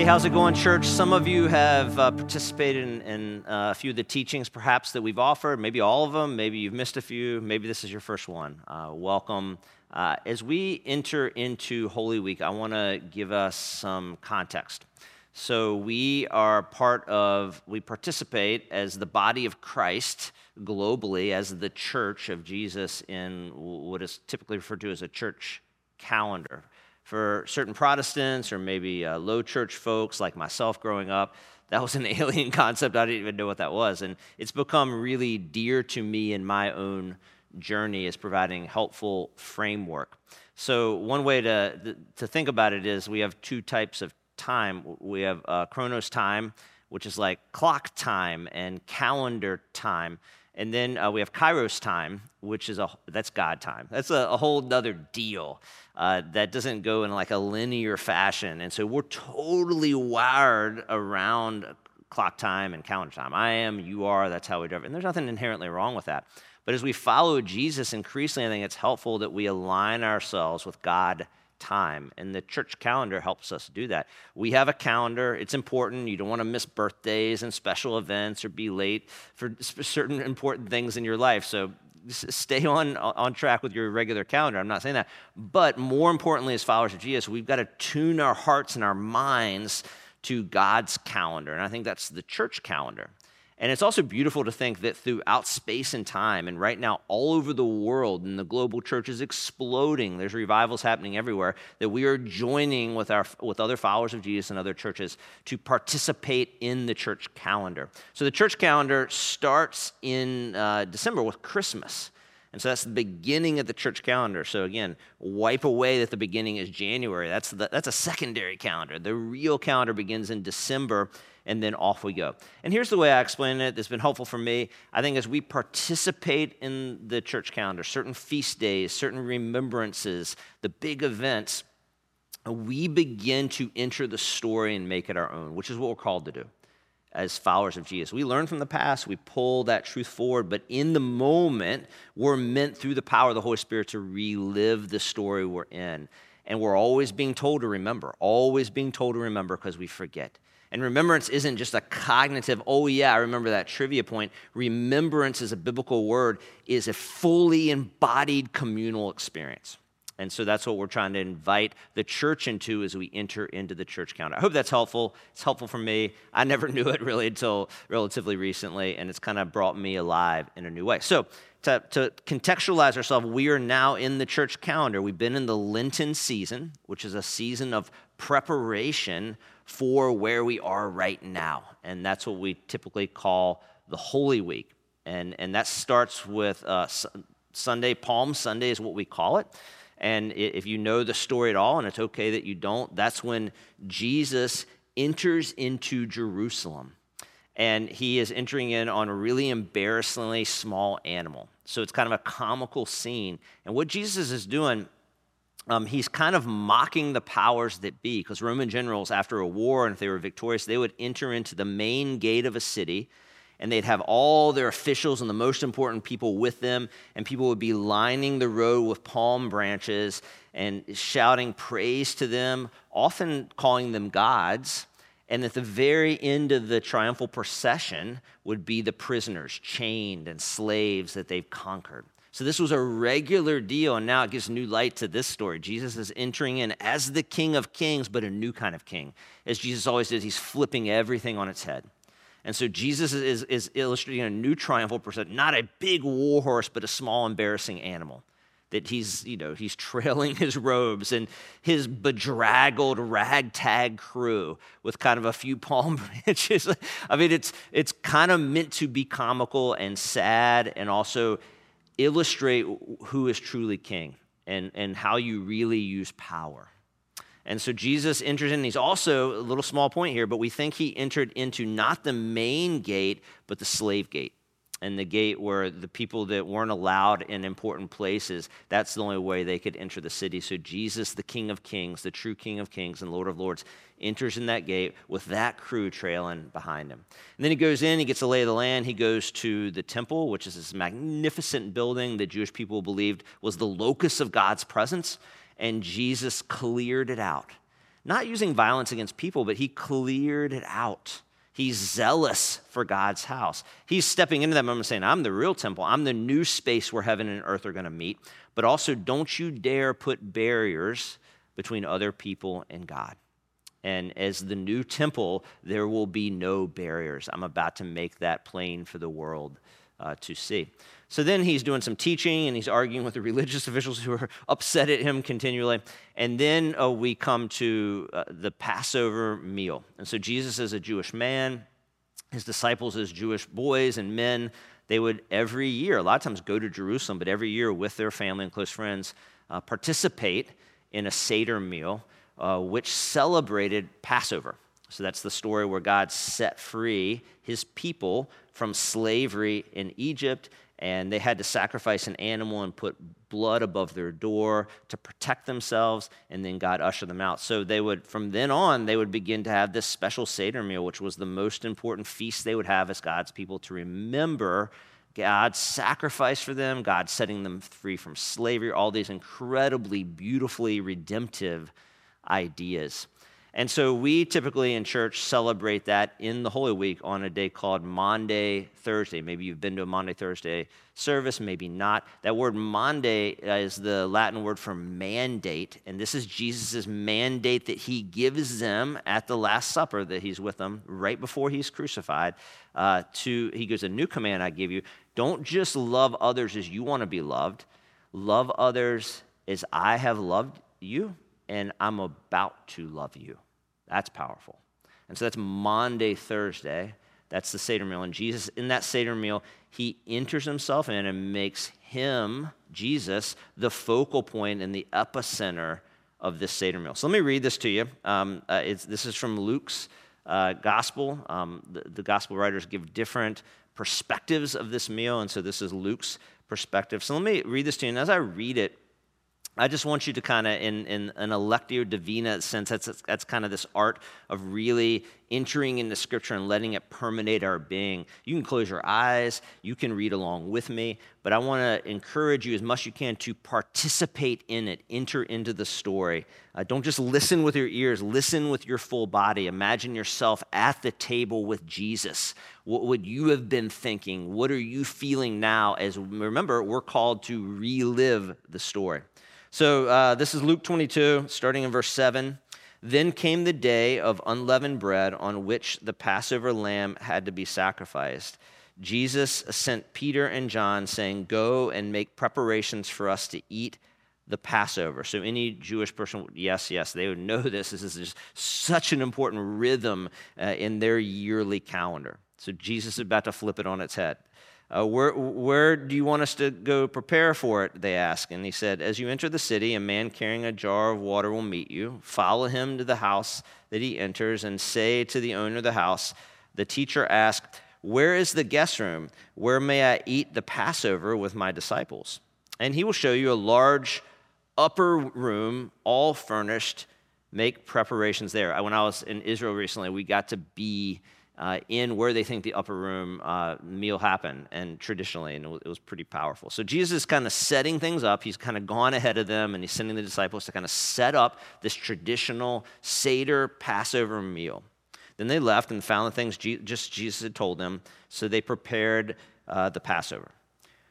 Hey, how's it going, church? Some of you have uh, participated in, in uh, a few of the teachings, perhaps, that we've offered. Maybe all of them. Maybe you've missed a few. Maybe this is your first one. Uh, welcome. Uh, as we enter into Holy Week, I want to give us some context. So, we are part of, we participate as the body of Christ globally, as the church of Jesus in what is typically referred to as a church calendar for certain Protestants or maybe uh, low church folks like myself growing up, that was an alien concept. I didn't even know what that was. And it's become really dear to me in my own journey as providing helpful framework. So, one way to, to think about it is we have two types of time. We have uh, chronos time, which is like clock time and calendar time. And then uh, we have Kairos time, which is a that's God time. That's a, a whole other deal uh, that doesn't go in like a linear fashion. And so we're totally wired around clock time and calendar time. I am, you are. That's how we it. And there's nothing inherently wrong with that. But as we follow Jesus, increasingly, I think it's helpful that we align ourselves with God time. And the church calendar helps us do that. We have a calendar, it's important. You don't want to miss birthdays and special events or be late for certain important things in your life. So stay on, on track with your regular calendar. I'm not saying that. But more importantly, as followers of Jesus, we've got to tune our hearts and our minds to God's calendar. And I think that's the church calendar. And it's also beautiful to think that throughout space and time, and right now all over the world, and the global church is exploding, there's revivals happening everywhere, that we are joining with, our, with other followers of Jesus and other churches to participate in the church calendar. So the church calendar starts in uh, December with Christmas. And so that's the beginning of the church calendar. So again, wipe away that the beginning is January. That's, the, that's a secondary calendar. The real calendar begins in December and then off we go. And here's the way I explain it that's been helpful for me. I think as we participate in the church calendar, certain feast days, certain remembrances, the big events, we begin to enter the story and make it our own, which is what we're called to do as followers of Jesus. We learn from the past, we pull that truth forward, but in the moment, we're meant through the power of the Holy Spirit to relive the story we're in. And we're always being told to remember, always being told to remember because we forget. And remembrance isn't just a cognitive, oh yeah, I remember that trivia point. Remembrance is a biblical word, is a fully embodied communal experience. And so that's what we're trying to invite the church into as we enter into the church calendar. I hope that's helpful. It's helpful for me. I never knew it really until relatively recently, and it's kind of brought me alive in a new way. So, to, to contextualize ourselves, we are now in the church calendar. We've been in the Lenten season, which is a season of preparation for where we are right now. And that's what we typically call the Holy Week. And, and that starts with uh, Sunday, Palm Sunday is what we call it. And if you know the story at all, and it's okay that you don't, that's when Jesus enters into Jerusalem. And he is entering in on a really embarrassingly small animal. So it's kind of a comical scene. And what Jesus is doing um, he's kind of mocking the powers that be because Roman generals, after a war, and if they were victorious, they would enter into the main gate of a city and they'd have all their officials and the most important people with them, and people would be lining the road with palm branches and shouting praise to them, often calling them gods. And at the very end of the triumphal procession would be the prisoners, chained and slaves that they've conquered. So this was a regular deal, and now it gives new light to this story. Jesus is entering in as the King of Kings, but a new kind of king. As Jesus always does, he's flipping everything on its head. And so Jesus is, is illustrating a new triumphal procession, not a big war horse, but a small, embarrassing animal. That he's, you know, he's trailing his robes and his bedraggled ragtag crew with kind of a few palm branches. I mean, it's it's kind of meant to be comical and sad and also illustrate who is truly king and, and how you really use power. And so Jesus enters in. He's also a little small point here, but we think he entered into not the main gate, but the slave gate and the gate where the people that weren't allowed in important places, that's the only way they could enter the city. So Jesus, the King of Kings, the true King of Kings and Lord of Lords, enters in that gate with that crew trailing behind him. And then he goes in, he gets a lay of the land. He goes to the temple, which is this magnificent building that Jewish people believed was the locus of God's presence. And Jesus cleared it out not using violence against people, but he cleared it out. He's zealous for God's house. He's stepping into that moment saying, I'm the real temple. I'm the new space where heaven and earth are going to meet. But also, don't you dare put barriers between other people and God. And as the new temple, there will be no barriers. I'm about to make that plain for the world uh, to see. So then he's doing some teaching and he's arguing with the religious officials who are upset at him continually. And then uh, we come to uh, the Passover meal. And so Jesus is a Jewish man, his disciples as Jewish boys and men. They would every year, a lot of times go to Jerusalem, but every year with their family and close friends, uh, participate in a Seder meal, uh, which celebrated Passover. So that's the story where God set free his people from slavery in Egypt, and they had to sacrifice an animal and put blood above their door to protect themselves, and then God ushered them out. So they would, from then on, they would begin to have this special Seder meal, which was the most important feast they would have as God's people to remember God's sacrifice for them, God setting them free from slavery, all these incredibly beautifully redemptive ideas. And so we typically in church celebrate that in the Holy Week on a day called Maundy Thursday. Maybe you've been to a Maundy Thursday service, maybe not. That word Maundy is the Latin word for mandate, and this is Jesus' mandate that he gives them at the Last Supper that he's with them right before he's crucified. Uh, to he gives a new command I give you: don't just love others as you want to be loved, love others as I have loved you and I'm about to love you. That's powerful. And so that's Maundy, Thursday. That's the Seder meal. And Jesus, in that Seder meal, he enters himself in and makes him, Jesus, the focal point and the epicenter of this Seder meal. So let me read this to you. Um, uh, this is from Luke's uh, gospel. Um, the, the gospel writers give different perspectives of this meal. And so this is Luke's perspective. So let me read this to you. And as I read it, I just want you to kind of, in, in a lectio Divina sense, that's, that's kind of this art of really entering into Scripture and letting it permeate our being. You can close your eyes, you can read along with me, but I want to encourage you as much as you can to participate in it, enter into the story. Uh, don't just listen with your ears, listen with your full body. Imagine yourself at the table with Jesus. What would you have been thinking? What are you feeling now? As remember, we're called to relive the story. So uh, this is Luke 22, starting in verse 7. Then came the day of unleavened bread on which the Passover lamb had to be sacrificed. Jesus sent Peter and John, saying, Go and make preparations for us to eat the Passover. So, any Jewish person, yes, yes, they would know this. This is just such an important rhythm uh, in their yearly calendar. So, Jesus is about to flip it on its head. Uh, where, where do you want us to go prepare for it? They ask. And he said, As you enter the city, a man carrying a jar of water will meet you. Follow him to the house that he enters and say to the owner of the house, The teacher asked, Where is the guest room? Where may I eat the Passover with my disciples? And he will show you a large upper room, all furnished. Make preparations there. When I was in Israel recently, we got to be uh, in where they think the upper room uh, meal happened, and traditionally, and it was pretty powerful. So Jesus is kind of setting things up. He's kind of gone ahead of them, and he's sending the disciples to kind of set up this traditional Seder Passover meal. Then they left and found the things just Jesus had told them, so they prepared uh, the Passover.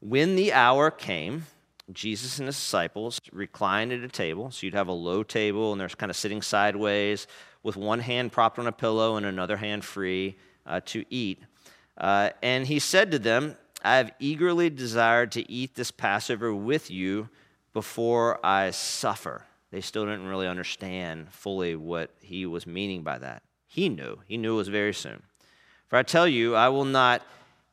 When the hour came, Jesus and his disciples reclined at a table. So you'd have a low table, and they're kind of sitting sideways with one hand propped on a pillow and another hand free uh, to eat. Uh, and he said to them, I have eagerly desired to eat this Passover with you before I suffer. They still didn't really understand fully what he was meaning by that. He knew. He knew it was very soon. For I tell you, I will not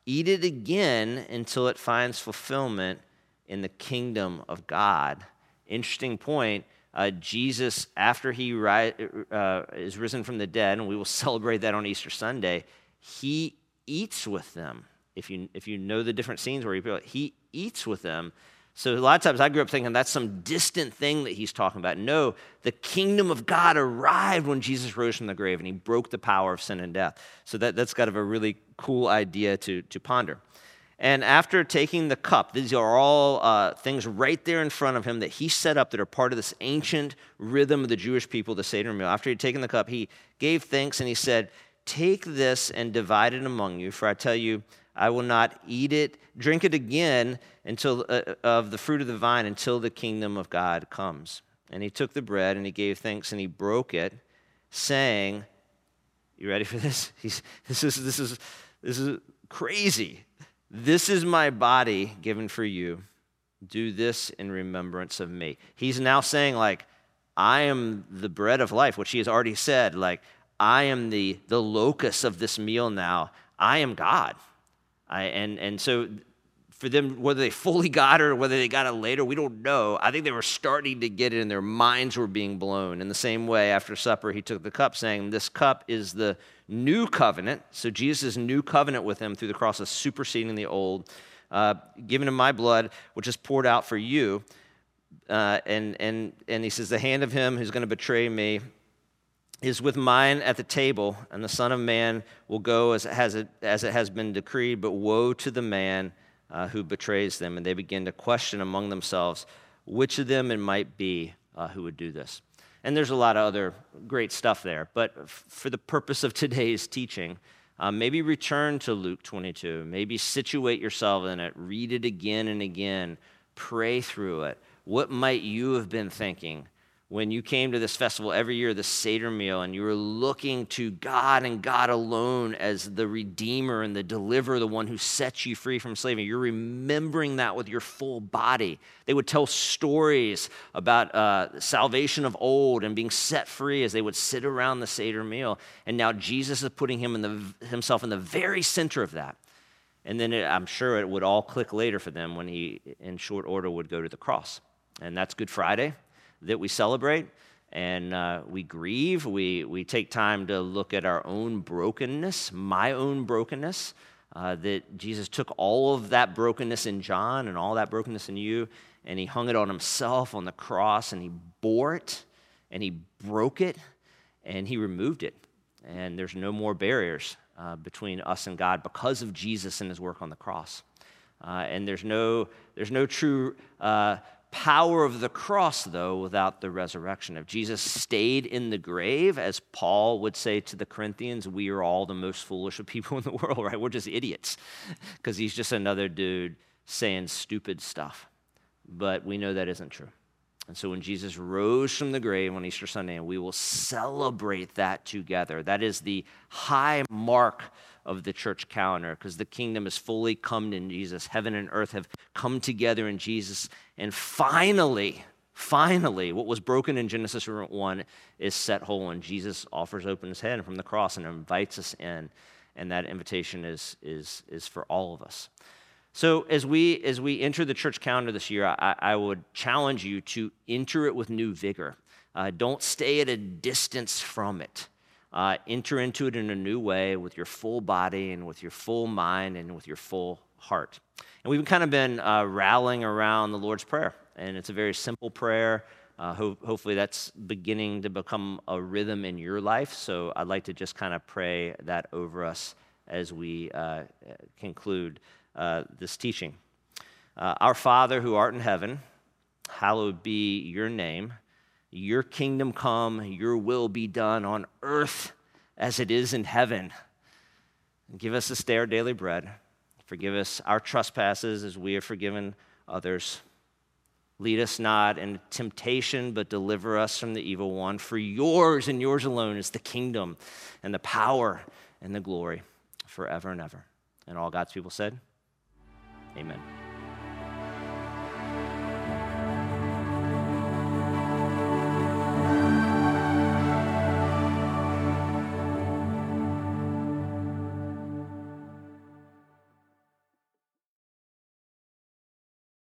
eat it again until it finds fulfillment in the kingdom of God. Interesting point uh, Jesus, after he ri- uh, is risen from the dead, and we will celebrate that on Easter Sunday, he eats with them. If you, if you know the different scenes where he, he eats with them. So a lot of times I grew up thinking that's some distant thing that he's talking about. No, the kingdom of God arrived when Jesus rose from the grave and he broke the power of sin and death. So that, that's kind of a really cool idea to, to ponder. And after taking the cup, these are all uh, things right there in front of him that he set up that are part of this ancient rhythm of the Jewish people, the Seder meal. After he'd taken the cup, he gave thanks and he said, Take this and divide it among you, for I tell you, I will not eat it, drink it again until uh, of the fruit of the vine until the kingdom of God comes. And he took the bread and he gave thanks and he broke it, saying, "You ready for this? He's, this is this is this is crazy. This is my body given for you. Do this in remembrance of me." He's now saying like, "I am the bread of life," which he has already said. Like, I am the the locus of this meal now. I am God. I, and, and so for them, whether they fully got it or whether they got it later, we don't know. I think they were starting to get it and their minds were being blown. In the same way, after supper, he took the cup, saying, This cup is the new covenant. So Jesus' new covenant with him through the cross is superseding the old, uh, given in my blood, which is poured out for you. Uh, and, and, and he says, The hand of him who's going to betray me is with mine at the table, and the Son of Man will go as it has, as it has been decreed, but woe to the man uh, who betrays them. And they begin to question among themselves which of them it might be uh, who would do this. And there's a lot of other great stuff there, but f- for the purpose of today's teaching, uh, maybe return to Luke 22. Maybe situate yourself in it, read it again and again, pray through it. What might you have been thinking? When you came to this festival every year, the Seder meal, and you were looking to God and God alone as the Redeemer and the Deliverer, the one who sets you free from slavery, you're remembering that with your full body. They would tell stories about uh, salvation of old and being set free as they would sit around the Seder meal. And now Jesus is putting him in the, himself in the very center of that. And then it, I'm sure it would all click later for them when he, in short order, would go to the cross. And that's Good Friday that we celebrate and uh, we grieve. We, we take time to look at our own brokenness, my own brokenness. Uh, that Jesus took all of that brokenness in John and all that brokenness in you, and he hung it on himself on the cross, and he bore it, and he broke it, and he removed it. And there's no more barriers uh, between us and God because of Jesus and his work on the cross. Uh, and there's no, there's no true uh, power of the cross, though, without the resurrection. If Jesus stayed in the grave, as Paul would say to the Corinthians, we are all the most foolish of people in the world, right? We're just idiots because he's just another dude saying stupid stuff. But we know that isn't true. And so when Jesus rose from the grave on Easter Sunday, and we will celebrate that together. That is the high mark of the church calendar because the kingdom has fully come in Jesus. Heaven and earth have come together in Jesus. And finally, finally, what was broken in Genesis 1 is set whole. And Jesus offers open his hand from the cross and invites us in. And that invitation is, is, is for all of us. So as we as we enter the church calendar this year, I, I would challenge you to enter it with new vigor. Uh, don't stay at a distance from it. Uh, enter into it in a new way with your full body and with your full mind and with your full heart. And we've kind of been uh, rallying around the Lord's Prayer, and it's a very simple prayer. Uh, ho- hopefully, that's beginning to become a rhythm in your life. So, I'd like to just kind of pray that over us as we uh, conclude uh, this teaching. Uh, Our Father who art in heaven, hallowed be your name. Your kingdom come, your will be done on earth as it is in heaven. Give us this day our daily bread. Forgive us our trespasses as we have forgiven others. Lead us not into temptation, but deliver us from the evil one. For yours and yours alone is the kingdom and the power and the glory forever and ever. And all God's people said, Amen.